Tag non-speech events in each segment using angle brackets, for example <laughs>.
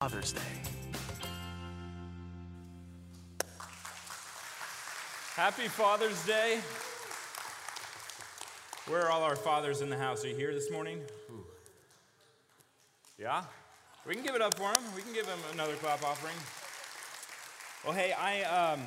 Father's Day. Happy Father's Day. Where are all our fathers in the house? Are you here this morning? Yeah? We can give it up for them. We can give them another clap offering. Well, hey, I, um,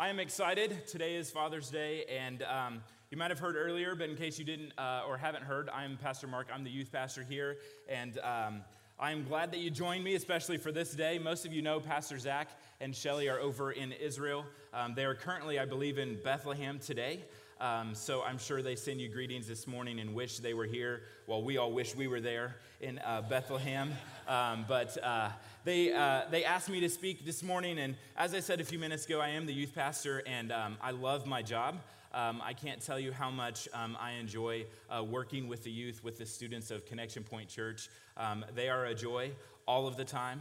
I am excited. Today is Father's Day, and um, you might have heard earlier, but in case you didn't uh, or haven't heard, I'm Pastor Mark. I'm the youth pastor here, and um, I'm glad that you joined me, especially for this day. Most of you know Pastor Zach and Shelly are over in Israel. Um, they are currently, I believe, in Bethlehem today. Um, so I'm sure they send you greetings this morning and wish they were here. Well, we all wish we were there in uh, Bethlehem. Um, but uh, they, uh, they asked me to speak this morning. And as I said a few minutes ago, I am the youth pastor and um, I love my job. Um, I can't tell you how much um, I enjoy uh, working with the youth, with the students of Connection Point Church. Um, they are a joy all of the time.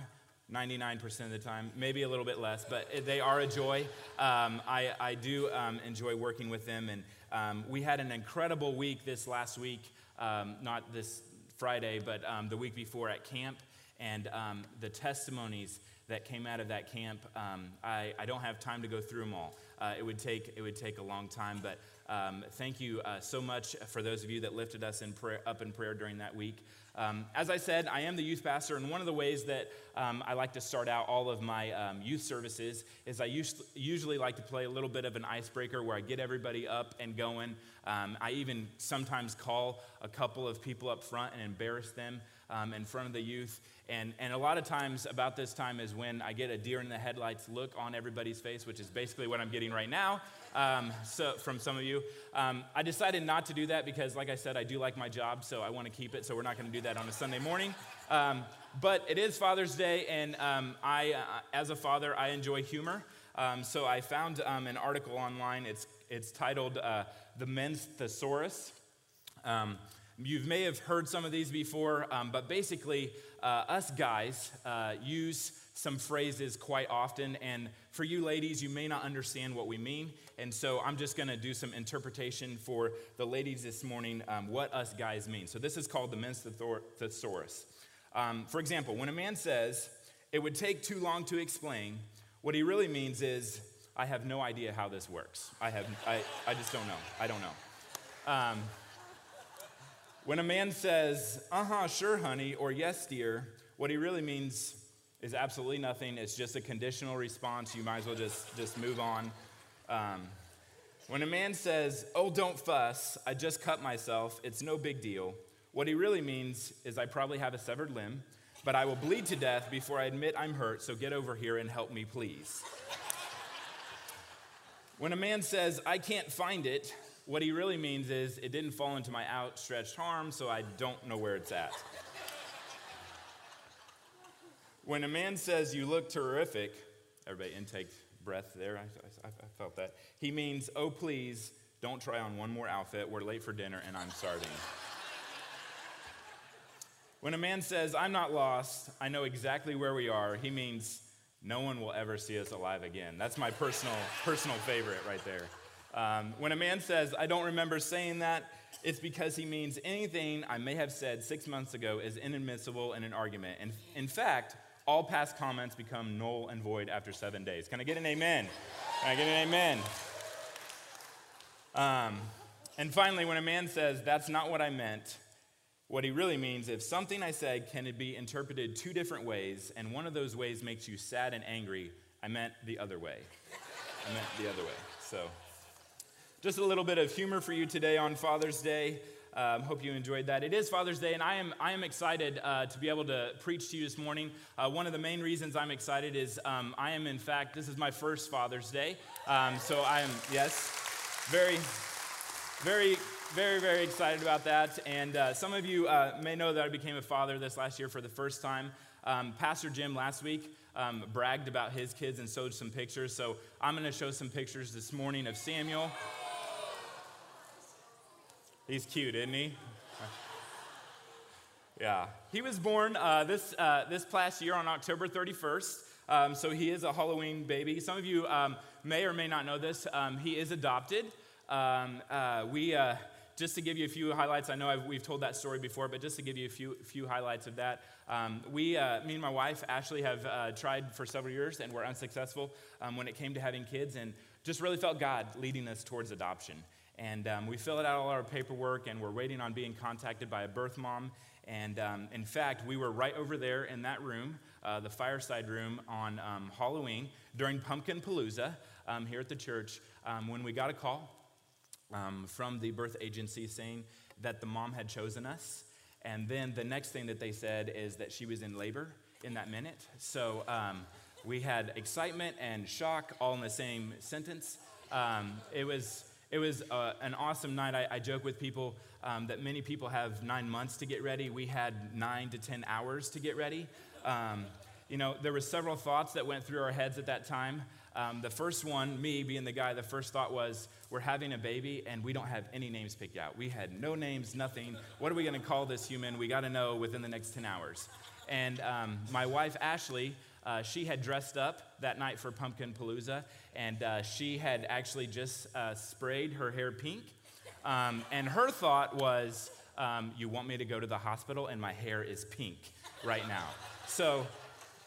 99% of the time, maybe a little bit less, but they are a joy. Um, I, I, do um, enjoy working with them. And um, we had an incredible week this last week, not this Friday, but the week before at camp. And um, the testimonies that came out of that camp, I, I, don't have time to go through them all. Uh, it, would take, it would take a long time, but thank you uh, so much for those of you that lifted us in prayer, up in prayer during that week. Um, as I said, I am the youth pastor, and one of the ways that um, I like to start out all of my um, youth services is I us- usually like to play a little bit of an icebreaker where I get everybody up and going. Um, I even sometimes call a couple of people up front and embarrass them um, in front of the youth. And, and a lot of times about this time is when I get a deer in the headlights look on everybody's face, which is basically what I'm getting right now um, so, from some of you. Um, I decided not to do that because, like I said, I do like my job, so I want to keep it. So we're not going to do that on a Sunday morning. Um, but it is Father's Day, and um, I, uh, as a father, I enjoy humor. Um, so I found an article online. It's, it's titled uh, The Men's Thesaurus. You may have heard some of these before, but basically, uh, us guys uh, use some phrases quite often. And for you ladies, you may not understand what we mean. And so I'm just going to do some interpretation for the ladies this morning, um, what us guys mean. So this is called the men's thesaurus. Um, for example, when a man says, it would take too long to explain, what he really means is, I have no idea how this works. I, have, I, I just don't know. I don't know. When a man says, uh huh, sure, honey, or yes, dear, what he really means is absolutely nothing. It's just a conditional response. You might as well just, just move on. Um, when a man says, Oh, don't fuss, I just cut myself, it's no big deal, what he really means is, I probably have a severed limb, but I will bleed to death before I admit I'm hurt, so get over here and help me, please. when a man says, I can't find it, what he really means is, It didn't fall into my outstretched arm, so I don't know where it's at. When a man says, You look terrific, everybody intake breath there. I, I, I, felt that. He means, Oh, please, don't try on one more outfit. We're late for dinner and I'm starving. when a man says, I'm not lost, I know exactly where we are, he means, No one will ever see us alive again. That's my personal, personal favorite right there. Um, when a man says, I don't remember saying that, it's because he means anything I may have said six months ago is inadmissible in an argument. And in fact, all past comments become null and void after seven days. Can I get an amen? Can I get an amen? Um, and finally, when a man says, That's not what I meant, what he really means, is if something I said can be interpreted two different ways, and one of those ways makes you sad and angry, I meant the other way. I meant the other way. So, just a little bit of humor for you today on Father's Day. Um, hope you enjoyed that. It is Father's Day, and I am, I am excited uh, to be able to preach to you this morning. Uh, one of the main reasons I'm excited is um, I am, in fact, this is my first Father's Day. Um, so I am, yes, very, very, very, very excited about that. And uh, some of you uh, may know that I became a father this last year for the first time. Um, Pastor Jim last week um, bragged about his kids and showed some pictures. So I'm going to show some pictures this morning of Samuel. He's cute, isn't he? yeah. He was born uh, this, uh, this past year on October 31st. Um, so he is a Halloween baby. Some of you um, may or may not know this. Um, he is adopted. Um, uh, we uh, just to give you a few highlights, I know I've, we've told that story before, but just to give you a few, few highlights of that, um, we, uh, me and my wife, Ashley, have uh, tried for several years and were unsuccessful um, when it came to having kids, and just really felt God leading us towards adoption. And um, we filled out all our paperwork, and we're waiting on being contacted by a birth mom. And um, in fact, we were right over there in that room, uh, the fireside room, on um, Halloween during Pumpkin Palooza um, here at the church um, when we got a call um, from the birth agency saying that the mom had chosen us. And then the next thing that they said is that she was in labor in that minute. So we had excitement and shock all in the same sentence. It was, it was uh, an awesome night. I, I joke with people um, that many people have nine months to get ready. We had nine to 10 hours to get ready. Um, you know, there were several thoughts that went through our heads at that time. Um, the first one, me being the guy, the first thought was, we're having a baby and we don't have any names picked out. We had no names, nothing. What are we going to call this human? We got to know within the next 10 hours. And um, my wife, Ashley, uh, she had dressed up that night for Pumpkin Palooza, and uh, she had actually just uh, sprayed her hair pink. Um, and her thought was, um, You want me to go to the hospital, and my hair is pink right now. So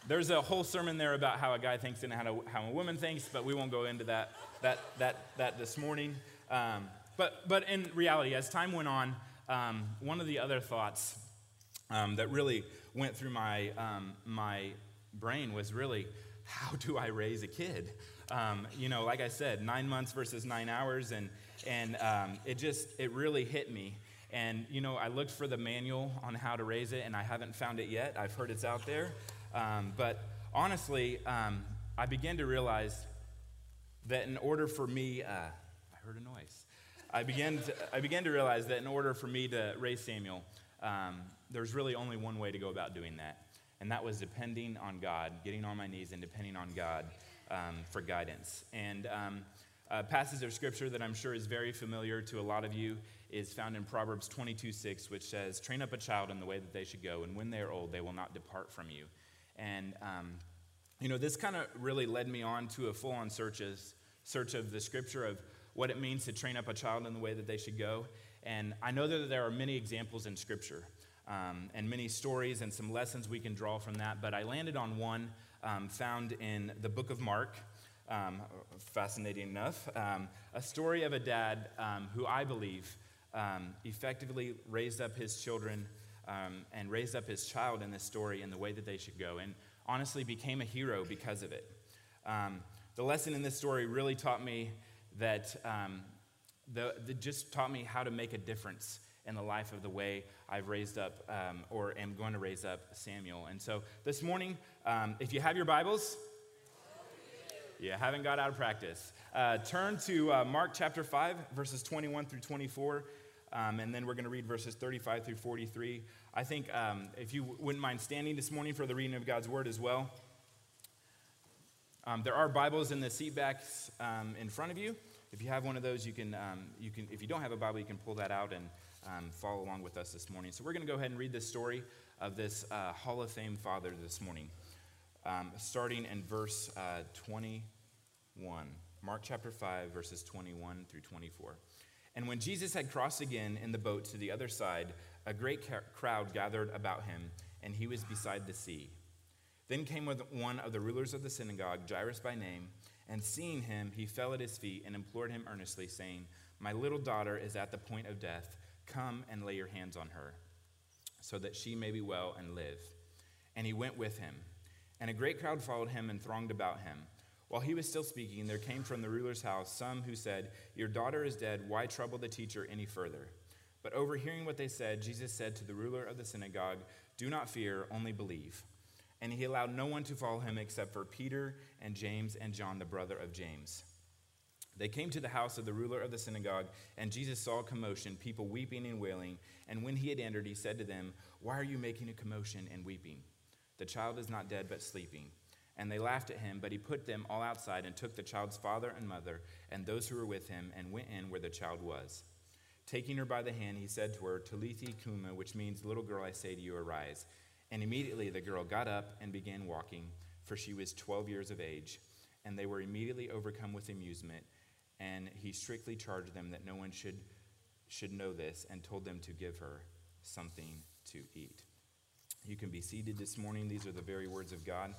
there's a whole sermon there about how a guy thinks and how, how a woman thinks, but we won't go into that, that, that, that this morning. Um, but, but in reality, as time went on, um, one of the other thoughts um, that really went through my, um, my brain was really, how do I raise a kid? Um, you know, like I said, nine months versus nine hours, and, and um, it just, it really hit me. And, you know, I looked for the manual on how to raise it, and I haven't found it yet. I've heard it's out there. Um, but honestly, um, I began to realize that in order for me, uh, I heard a noise. I began, to, I began to realize that in order for me to raise Samuel, um, there's really only one way to go about doing that. And that was depending on God, getting on my knees and depending on God um, for guidance. And um, a passage of scripture that I'm sure is very familiar to a lot of you is found in Proverbs 22 6, which says, Train up a child in the way that they should go, and when they are old, they will not depart from you. And, um, you know, this kind of really led me on to a full on search, search of the scripture of what it means to train up a child in the way that they should go. And I know that there are many examples in scripture um, and many stories and some lessons we can draw from that, but I landed on one um, found in the book of Mark. Um, fascinating enough, um, a story of a dad um, who I believe um, effectively raised up his children and raised up his child in this story in the way that they should go, and honestly became a hero because of it. The lesson in this story really taught me that, the, the, just taught me how to make a difference in the life of the way I've raised up um, or am going to raise up Samuel. And so this morning, um, if you have your Bibles, you haven't got out of practice. Uh, turn to uh, Mark chapter 5, verses 21 through 24. Um, and then we're going to read verses 35 through 43. I think um, if you wouldn't mind standing this morning for the reading of God's word as well. Um, there are Bibles in the seat backs um, in front of you. If you have one of those, you can, you can, if you don't have a Bible, you can pull that out and um, follow along with us this morning. So we're going to go ahead and read the story of this uh, Hall of Fame father this morning, starting in verse uh, 21. Mark chapter 5, verses 21 through 24. And when Jesus had crossed again in the boat to the other side, a great crowd gathered about him, and he was beside the sea. Then came one of the rulers of the synagogue, Jairus by name, and seeing him, he fell at his feet and implored him earnestly, saying, My little daughter is at the point of death. Come and lay your hands on her, so that she may be well and live. And he went with him. And a great crowd followed him and thronged about him. While he was still speaking, there came from the ruler's house some who said, Your daughter is dead. Why trouble the teacher any further? But overhearing what they said, Jesus said to the ruler of the synagogue, Do not fear, only believe. And he allowed no one to follow him except for Peter and James and John, the brother of James. They came to the house of the ruler of the synagogue, and Jesus saw commotion, people weeping and wailing. And when he had entered, he said to them, Why are you making a commotion and weeping? The child is not dead, but sleeping. And they laughed at him, but he put them all outside and took the child's father and mother and those who were with him and went in where the child was. Taking her by the hand, he said to her, Talitha cumi, which means, Little girl, I say to you, arise. And immediately the girl got up and began walking, for she was 12 years of age. And they were immediately overcome with amusement. And he strictly charged them that no one should should know this and told them to give her something to eat. You can be seated this morning. These are the very words of God.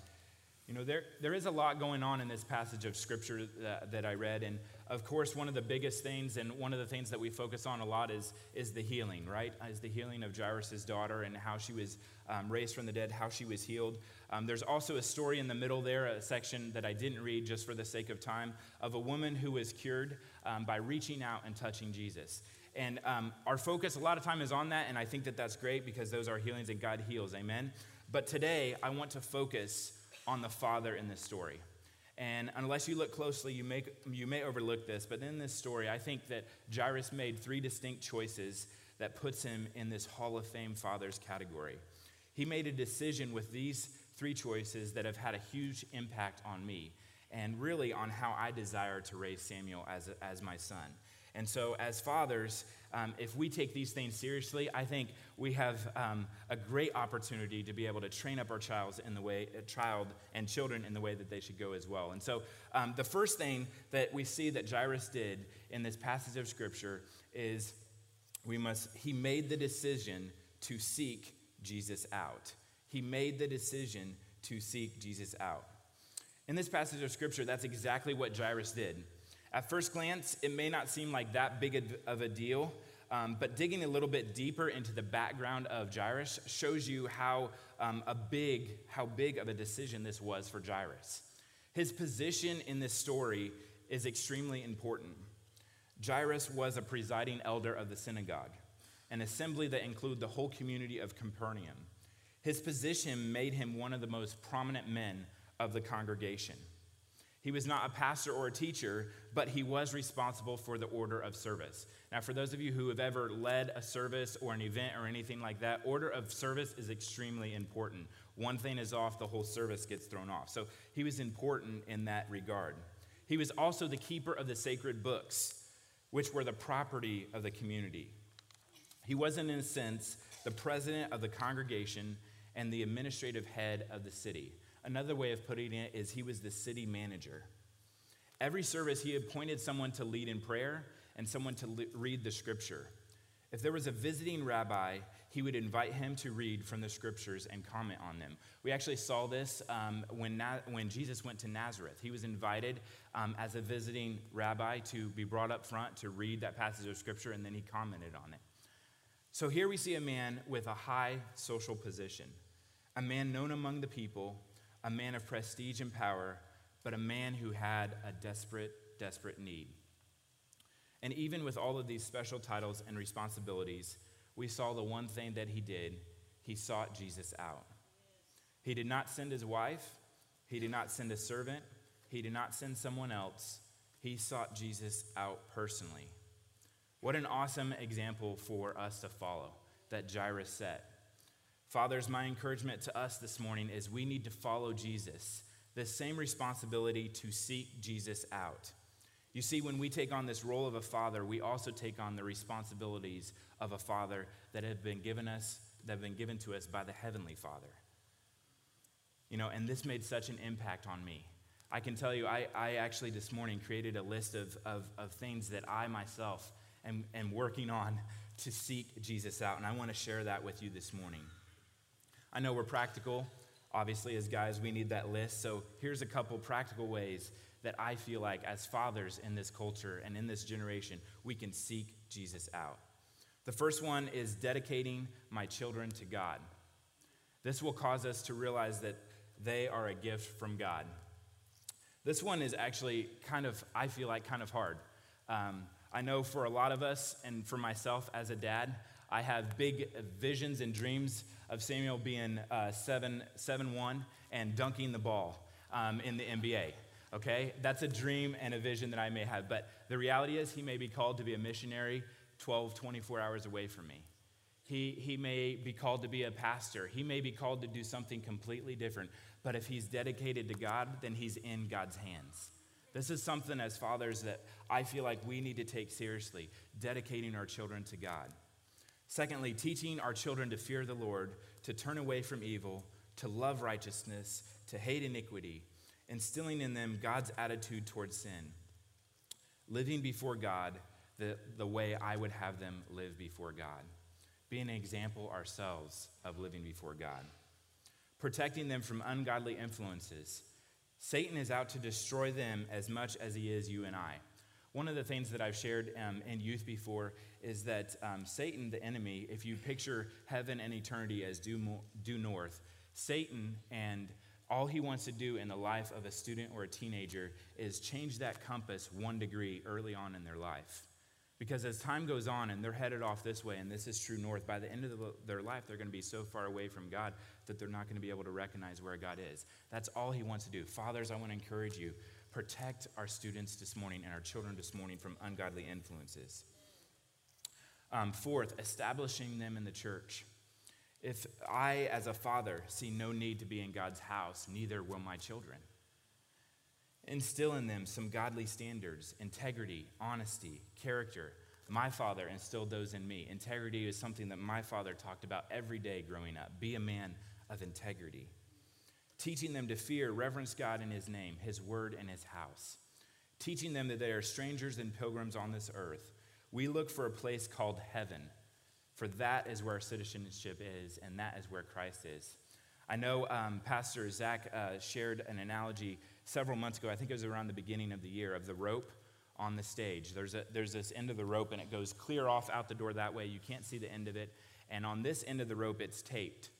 You know, there, there is a lot going on in this passage of scripture that, that, I read. And of course, one of the biggest things and one of the things that we focus on a lot is, is the healing, right? Is the healing of Jairus' daughter and how she was um, raised from the dead, how she was healed. Um, there's also a story in the middle there, a section that I didn't read just for the sake of time, of a woman who was cured um, by reaching out and touching Jesus. And um, our focus a lot of time is on that, and I think that that's great because those are healings and God heals, amen? But today, I want to focus on the father in this story. And unless you look closely, you, make, you may overlook this, but in this story, I think that Jairus made three distinct choices that puts him in this Hall of Fame fathers category. He made a decision with these three choices that have had a huge impact on me and really on how I desire to raise Samuel as, as my son. And so, as fathers, um, if we take these things seriously, I think we have um, a great opportunity to be able to train up our child in the way, uh, child and children in the way that they should go as well. And so, um, the first thing that we see that Jairus did in this passage of scripture is we must. He made the decision to seek Jesus out. He made the decision to seek Jesus out. In this passage of scripture, that's exactly what Jairus did. At first glance, it may not seem like that big of a deal, um, but digging a little bit deeper into the background of Jairus shows you how um, a big, how big of a decision this was for Jairus. His position in this story is extremely important. Jairus was a presiding elder of the synagogue, an assembly that included the whole community of Capernaum. His position made him one of the most prominent men of the congregation. He was not a pastor or a teacher, but he was responsible for the order of service. Now, for those of you who have ever led a service or an event or anything like that, order of service is extremely important. One thing is off, the whole service gets thrown off. So he was important in that regard. He was also the keeper of the sacred books, which were the property of the community. He wasn't, in a sense, the president of the congregation and the administrative head of the city. Another way of putting it is he was the city manager. Every service, he appointed someone to lead in prayer and someone to le- read the scripture. If there was a visiting rabbi, he would invite him to read from the scriptures and comment on them. We actually saw this um, when, Na- when Jesus went to Nazareth. He was invited um, as a visiting rabbi to be brought up front to read that passage of scripture, and then he commented on it. So here we see a man with a high social position, a man known among the people a man of prestige and power, but a man who had a desperate, desperate need. And even with all of these special titles and responsibilities, we saw the one thing that he did he sought Jesus out. He did not send his wife, he did not send a servant, he did not send someone else. He sought Jesus out personally. What an awesome example for us to follow that Jairus set. Fathers, my encouragement to us this morning is we need to follow Jesus, the same responsibility to seek Jesus out. You see, when we take on this role of a father, we also take on the responsibilities of a father that have been given us, that have been given to us by the Heavenly Father. You know, and this made such an impact on me. I can tell you, I, I actually this morning created a list of, of, of things that I myself am, am working on <laughs> to seek Jesus out, and I want to share that with you this morning. I know we're practical. Obviously, as guys, we need that list. So here's a couple practical ways that I feel like, as fathers in this culture and in this generation, we can seek Jesus out. The first one is dedicating my children to God. This will cause us to realize that they are a gift from God. This one is actually kind of, I feel like, kind of hard. Um, I know for a lot of us, and for myself as a dad, I have big visions and dreams of Samuel being uh, 7 7 1 and dunking the ball um, in the NBA. Okay? That's a dream and a vision that I may have. But the reality is, he may be called to be a missionary 12, 24 hours away from me. He, he may be called to be a pastor. He may be called to do something completely different. But if he's dedicated to God, then he's in God's hands. This is something as fathers that I feel like we need to take seriously, dedicating our children to God. Secondly, teaching our children to fear the Lord, to turn away from evil, to love righteousness, to hate iniquity, instilling in them God's attitude towards sin. Living before God, the, the way I would have them live before God. being an example ourselves of living before God. Protecting them from ungodly influences. Satan is out to destroy them as much as he is you and I. One of the things that I've shared um, in youth before is that um, Satan, the enemy, if you picture heaven and eternity as due, mo- due north, Satan and all he wants to do in the life of a student or a teenager is change that compass one degree early on in their life. Because as time goes on and they're headed off this way, and this is true north, by the end of the, their life, they're going to be so far away from God that they're not going to be able to recognize where God is. That's all He wants to do. Fathers, I want to encourage you protect our students this morning and our children this morning from ungodly influences. Um, fourth, establishing them in the church. If I, as a father, see no need to be in God's house, neither will my children. Instill in them some godly standards, integrity, honesty, character. My father instilled those in me. Integrity is something that my father talked about every day growing up. Be a man of integrity. Teaching them to fear, reverence God in his name, his word, and his house. Teaching them that they are strangers and pilgrims on this earth. We look for a place called heaven for that is where citizenship is, and that is where Christ is. I know um, Pastor Zach uh, shared an analogy several months ago, I think it was around the beginning of the year, of the rope on the stage. There's, a, there's this end of the rope, and it goes clear off out the door that way. You can't see the end of it. And on this end of the rope, it's taped,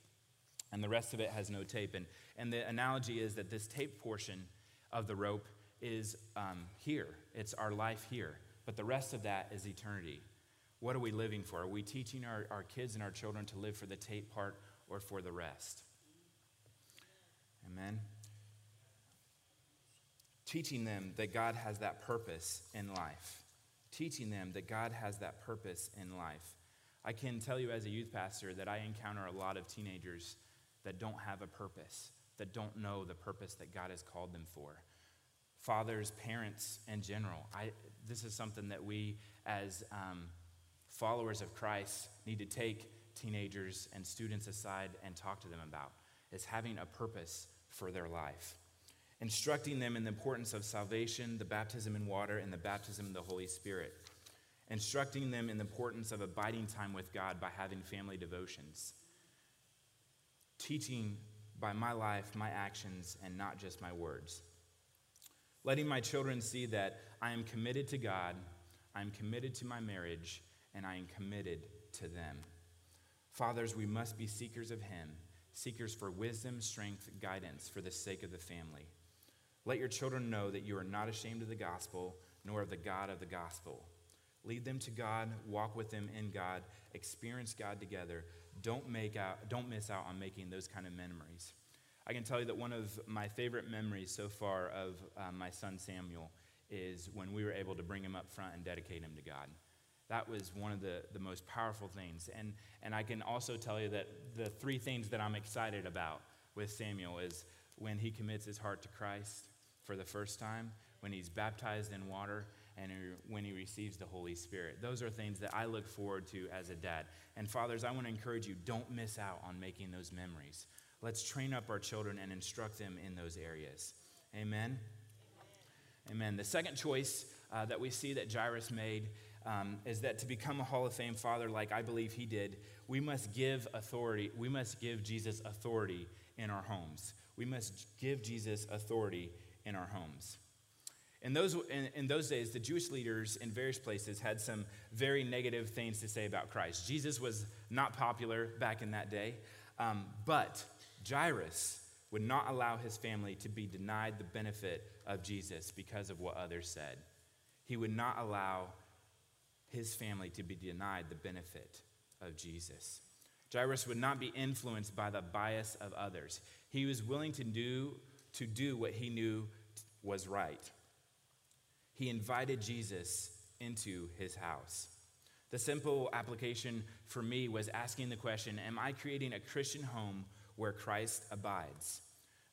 and the rest of it has no tape. And, and the analogy is that this tape portion of the rope is um, here, it's our life here. But the rest of that is eternity. What are we living for? Are we teaching our, our kids and our children to live for the tape part or for the rest? Amen. Teaching them that God has that purpose in life. Teaching them that God has that purpose in life. I can tell you as a youth pastor that I encounter a lot of teenagers that don't have a purpose, that don't know the purpose that God has called them for. Fathers, parents in general. I, this is something that we as um, followers of Christ need to take teenagers and students aside and talk to them about is having a purpose for their life. Instructing them in the importance of salvation, the baptism in water, and the baptism in the Holy Spirit. Instructing them in the importance of abiding time with God by having family devotions. Teaching by my life, my actions, and not just my words. Letting my children see that I am committed to God, I am committed to my marriage, and I am committed to them. Fathers, we must be seekers of Him, seekers for wisdom, strength, guidance for the sake of the family. Let your children know that you are not ashamed of the gospel, nor of the God of the gospel. Lead them to God, walk with them in God, experience God together. Don't, make out, don't miss out on making those kind of memories. I can tell you that one of my favorite memories so far of uh, my son Samuel is when we were able to bring him up front and dedicate him to God. That was one of the, the most powerful things. And, and I can also tell you that the three things that I'm excited about with Samuel is when he commits his heart to Christ for the first time, when he's baptized in water, and when he receives the Holy Spirit. Those are things that I look forward to as a dad. And fathers, I want to encourage you don't miss out on making those memories. Let's train up our children and instruct them in those areas. Amen. Amen. The second choice uh, that we see that Jairus made um, is that to become a Hall of Fame father, like I believe he did, we must give authority. We must give Jesus authority in our homes. We must give Jesus authority in our homes. In those, in, in, those days, the Jewish leaders in various places had some very negative things to say about Christ. Jesus was not popular back in that day, um, but Jairus would not allow his family to be denied the benefit of Jesus because of what others said. He would not allow his family to be denied the benefit of Jesus. Jairus would not be influenced by the bias of others. He was willing to do, to do what he knew was right. He invited Jesus into his house. The simple application for me was asking the question Am I creating a Christian home where Christ abides?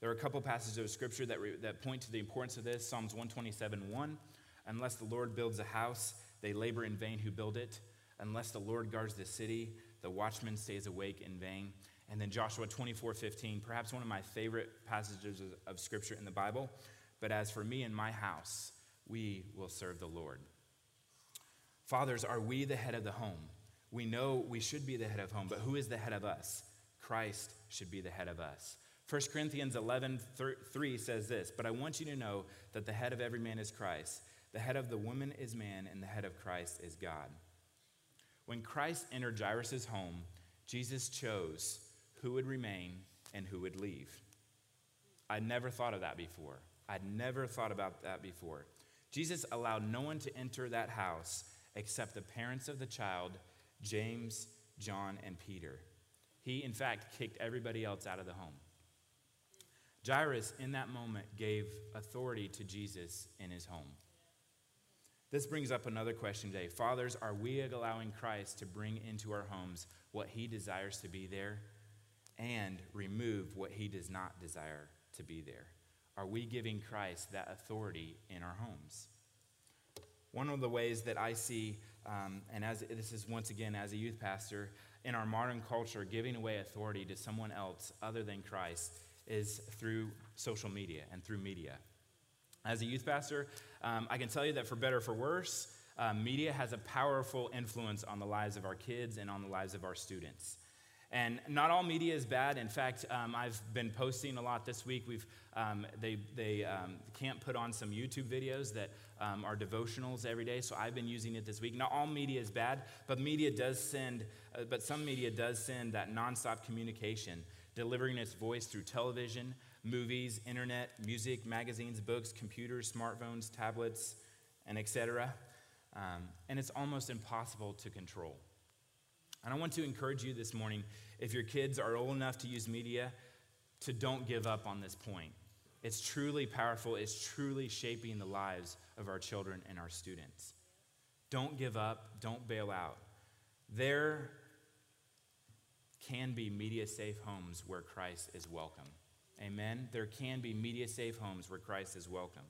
There are a couple passages of scripture that, re, that point to the importance of this. Psalms 127 1. Unless the Lord builds a house, they labor in vain who build it. Unless the Lord guards the city, the watchman stays awake in vain. And then Joshua 24 15, perhaps one of my favorite passages of scripture in the Bible. But as for me and my house, we will serve the Lord. Fathers, are we the head of the home? We know we should be the head of home, but who is the head of us? Christ should be the head of us. 1 Corinthians 11 3 says this, but I want you to know that the head of every man is Christ, the head of the woman is man, and the head of Christ is God. When Christ entered Jairus' home, Jesus chose who would remain and who would leave. I'd never thought of that before. I'd never thought about that before. Jesus allowed no one to enter that house except the parents of the child, James, John, and Peter. He, in fact, kicked everybody else out of the home. Jairus, in that moment, gave authority to Jesus in his home. This brings up another question today. Fathers, are we allowing Christ to bring into our homes what he desires to be there and remove what he does not desire to be there? Are we giving Christ that authority in our homes? One of the ways that I see, um, and as this is once again as a youth pastor, in our modern culture, giving away authority to someone else other than Christ is through social media and through media. As a youth pastor, um, I can tell you that for better or for worse, uh, media has a powerful influence on the lives of our kids and on the lives of our students. And not all media is bad. In fact, um, I've been posting a lot this week. We've, um, they they um, can't put on some YouTube videos that um, are devotionals every day, so I've been using it this week. Not all media is bad, but media does send, uh, but some media does send that nonstop communication delivering its voice through television, movies, internet, music, magazines, books, computers, smartphones, tablets, and etc. Um, and it's almost impossible to control. And I want to encourage you this morning if your kids are old enough to use media, to don't give up on this point. It's truly powerful, it's truly shaping the lives of our children and our students. Don't give up, don't bail out. There can be media safe homes where Christ is welcome. Amen. There can be media safe homes where Christ is welcome.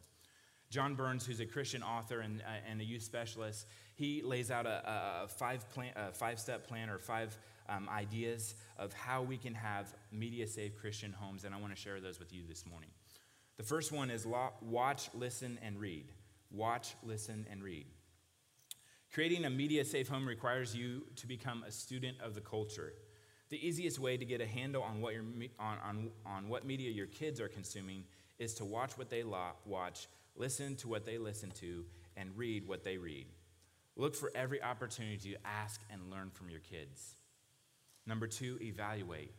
John Burns, who's a Christian author and, uh, and a youth specialist, he lays out a, a five, plan, a five step plan or five um, ideas of how we can have media safe Christian homes, and I want to share those with you this morning. The first one is watch, listen, and read. Watch, listen, and read. Creating a media safe home requires you to become a student of the culture. The easiest way to get a handle on what, on, on, on what media your kids are consuming is to watch what they watch, listen to what they listen to, and read what they read. Look for every opportunity to ask and learn from your kids. Number two, evaluate.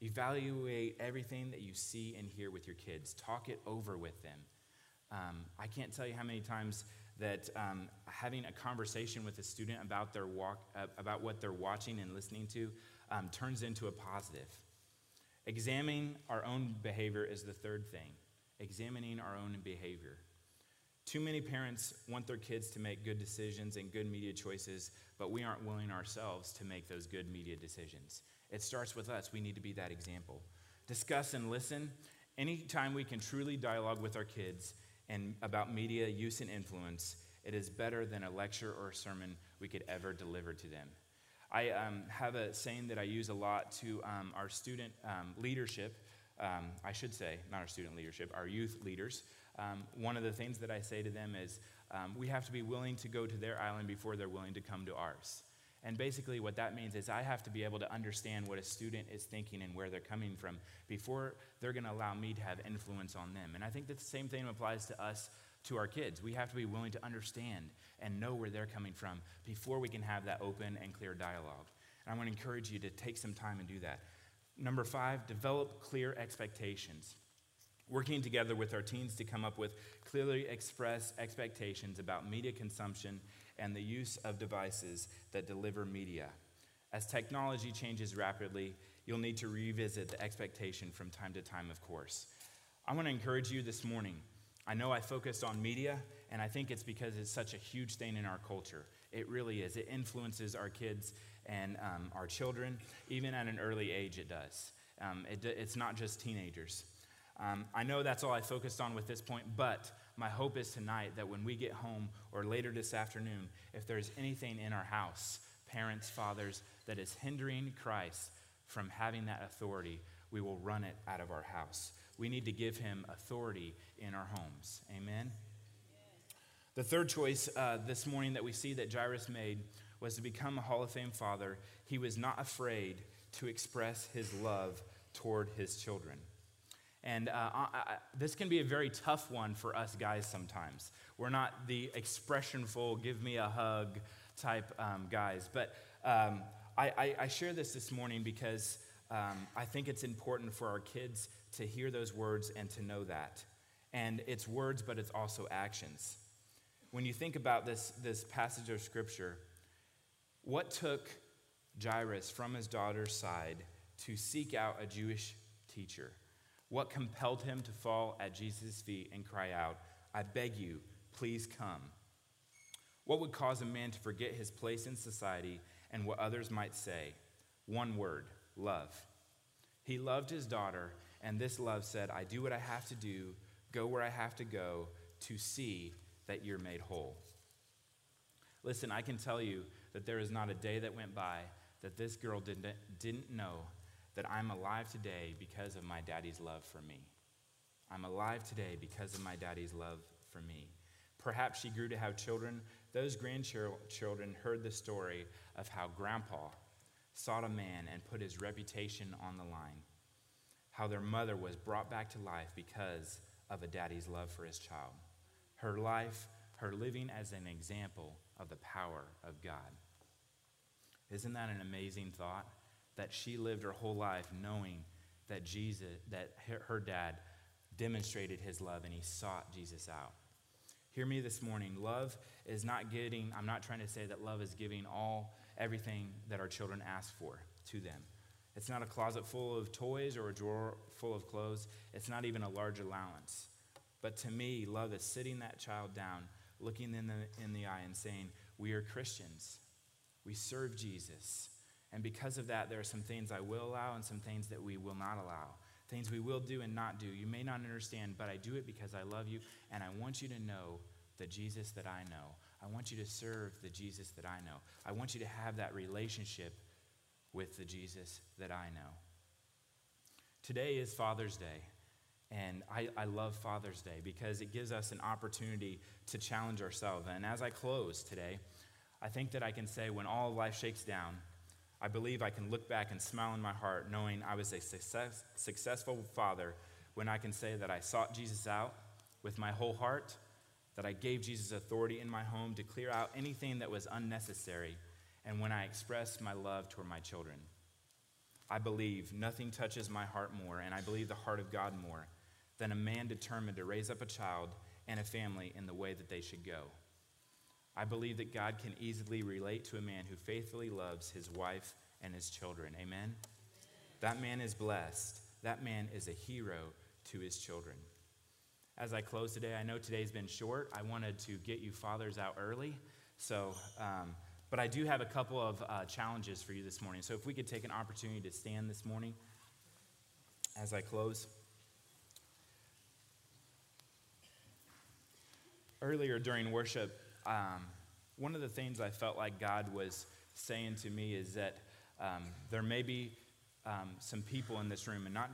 Evaluate everything that you see and hear with your kids. Talk it over with them. Um, I can't tell you how many times that um, having a conversation with a student about their walk, uh, about what they're watching and listening to, um, turns into a positive. Examining our own behavior is the third thing. Examining our own behavior. Too many parents want their kids to make good decisions and good media choices, but we aren't willing ourselves to make those good media decisions. It starts with us. We need to be that example. Discuss and listen. Anytime we can truly dialogue with our kids and about media use and influence, it is better than a lecture or a sermon we could ever deliver to them. I um, have a saying that I use a lot to um, our student um, leadership. Um, I should say, not our student leadership, our youth leaders. Um, one of the things that I say to them is um, we have to be willing to go to their island before they're willing to come to ours. And basically, what that means is I have to be able to understand what a student is thinking and where they're coming from before they're going to allow me to have influence on them. And I think that the same thing applies to us to our kids. We have to be willing to understand and know where they're coming from before we can have that open and clear dialogue. And I want to encourage you to take some time and do that. Number five, develop clear expectations. Working together with our teens to come up with clearly expressed expectations about media consumption and the use of devices that deliver media. As technology changes rapidly, you'll need to revisit the expectation from time to time, of course. I want to encourage you this morning I know I focused on media, and I think it's because it's such a huge thing in our culture. It really is. It influences our kids and um, our children, even at an early age, it does. Um, it, it's not just teenagers. Um, I know that's all I focused on with this point, but my hope is tonight that when we get home or later this afternoon, if there's anything in our house, parents, fathers, that is hindering Christ from having that authority, we will run it out of our house. We need to give him authority in our homes. Amen? The third choice uh, this morning that we see that Jairus made was to become a Hall of Fame father. He was not afraid to express his love toward his children. And uh, I, I, this can be a very tough one for us guys sometimes. We're not the expressionful, give me a hug type um, guys. But um, I, I, share this this morning because um, I think it's important for our kids to hear those words and to know that. And it's words, but it's also actions. When you think about this, this passage of Scripture, what took Jairus from his daughter's side to seek out a Jewish teacher? What compelled him to fall at Jesus' feet and cry out, I beg you, please come? What would cause a man to forget his place in society and what others might say? One word love. He loved his daughter, and this love said, I do what I have to do, go where I have to go to see that you're made whole. Listen, I can tell you that there is not a day that went by that this girl didn't, didn't know that I'm alive today because of my daddy's love for me. I'm alive today because of my daddy's love for me. Perhaps she grew to have children. Those grandchildren heard the story of how grandpa sought a man and put his reputation on the line, how their mother was brought back to life because of a daddy's love for his child. Her life, her living as an example of the power of God. Isn't that an amazing thought? That she lived her whole life knowing that Jesus, that her dad demonstrated his love and he sought Jesus out. Hear me this morning. Love is not getting, I'm not trying to say that love is giving all, everything that our children ask for to them. It's not a closet full of toys or a drawer full of clothes. It's not even a large allowance. But to me, love is sitting that child down, looking in the, in the eye, and saying, We are Christians. We serve Jesus. And because of that, there are some things I will allow and some things that we will not allow. Things we will do and not do. You may not understand, but I do it because I love you and I want you to know the Jesus that I know. I want you to serve the Jesus that I know. I want you to have that relationship with the Jesus that I know. Today is Father's Day. And I, I love Father's Day because it gives us an opportunity to challenge ourselves. And as I close today, I think that I can say when all life shakes down, I believe I can look back and smile in my heart knowing I was a success, successful father when I can say that I sought Jesus out with my whole heart, that I gave Jesus authority in my home to clear out anything that was unnecessary, and when I expressed my love toward my children. I believe nothing touches my heart more, and I believe the heart of God more, than a man determined to raise up a child and a family in the way that they should go. I believe that God can easily relate to a man who faithfully loves his wife and his children. Amen? That man is blessed. That man is a hero to his children. As I close today, I know today's been short. I wanted to get you fathers out early. So, um, but I do have a couple of uh, challenges for you this morning. So if we could take an opportunity to stand this morning as I close. Earlier during worship, um, one of the things I felt like God was saying to me is that um, there may be um, some people in this room, and not,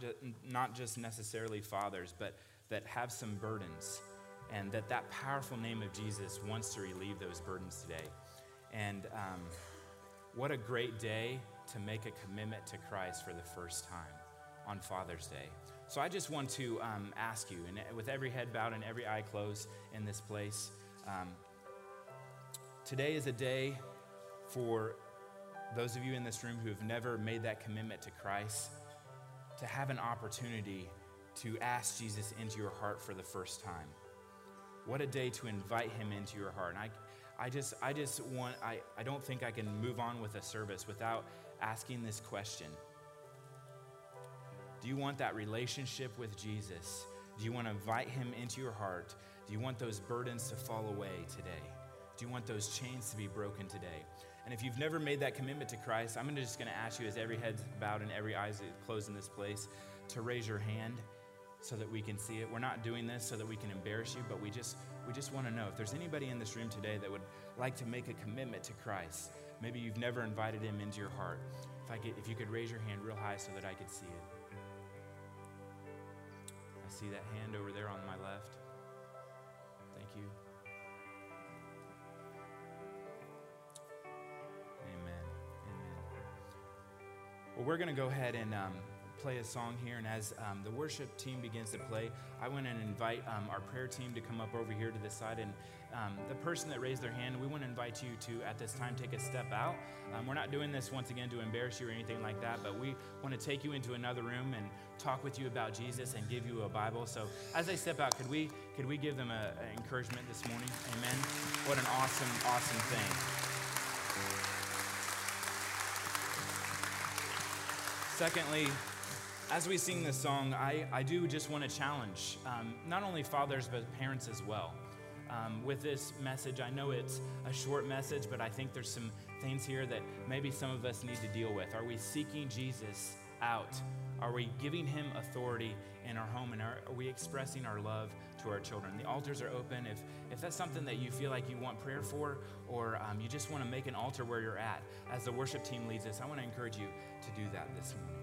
not just necessarily fathers, but that have some burdens, and that that powerful name of Jesus wants to relieve those burdens today. And um, what a great day to make a commitment to Christ for the first time on Father's Day. So I just want to um, ask you, and with every head bowed and every eye closed in this place, um, Today is a day for those of you in this room who have never made that commitment to Christ to have an opportunity to ask Jesus into your heart for the first time. What a day to invite him into your heart. And I, I just, I just want, I, I don't think I can move on with a service without asking this question. Do you want that relationship with Jesus? Do you want to invite him into your heart? Do you want those burdens to fall away today? Do you want those chains to be broken today? And if you've never made that commitment to Christ, I'm just going to ask you, as every head's bowed and every eye's closed in this place, to raise your hand so that we can see it. We're not doing this so that we can embarrass you, but we just we just want to know if there's anybody in this room today that would like to make a commitment to Christ. Maybe you've never invited him into your heart. If I could, if you could raise your hand real high so that I could see it. I see that hand over there on my left. But we're going to go ahead and um, play a song here. And as um, the worship team begins to play, I want to invite um, our prayer team to come up over here to the side. And um, the person that raised their hand, we want to invite you to, at this time, take a step out. Um, we're not doing this once again to embarrass you or anything like that, but we want to take you into another room and talk with you about Jesus and give you a Bible. So as they step out, could we could we give them an encouragement this morning? Amen. What an awesome, awesome thing. Secondly, as we sing this song, I, I do just want to challenge um, not only fathers, but parents as well. Um, with this message, I know it's a short message, but I think there's some things here that maybe some of us need to deal with. Are we seeking Jesus out? Are we giving him authority in our home? And are, are we expressing our love to our children? The altars are open. If, if that's something that you feel like you want prayer for, or um, you just want to make an altar where you're at, as the worship team leads us, I want to encourage you to do that this morning.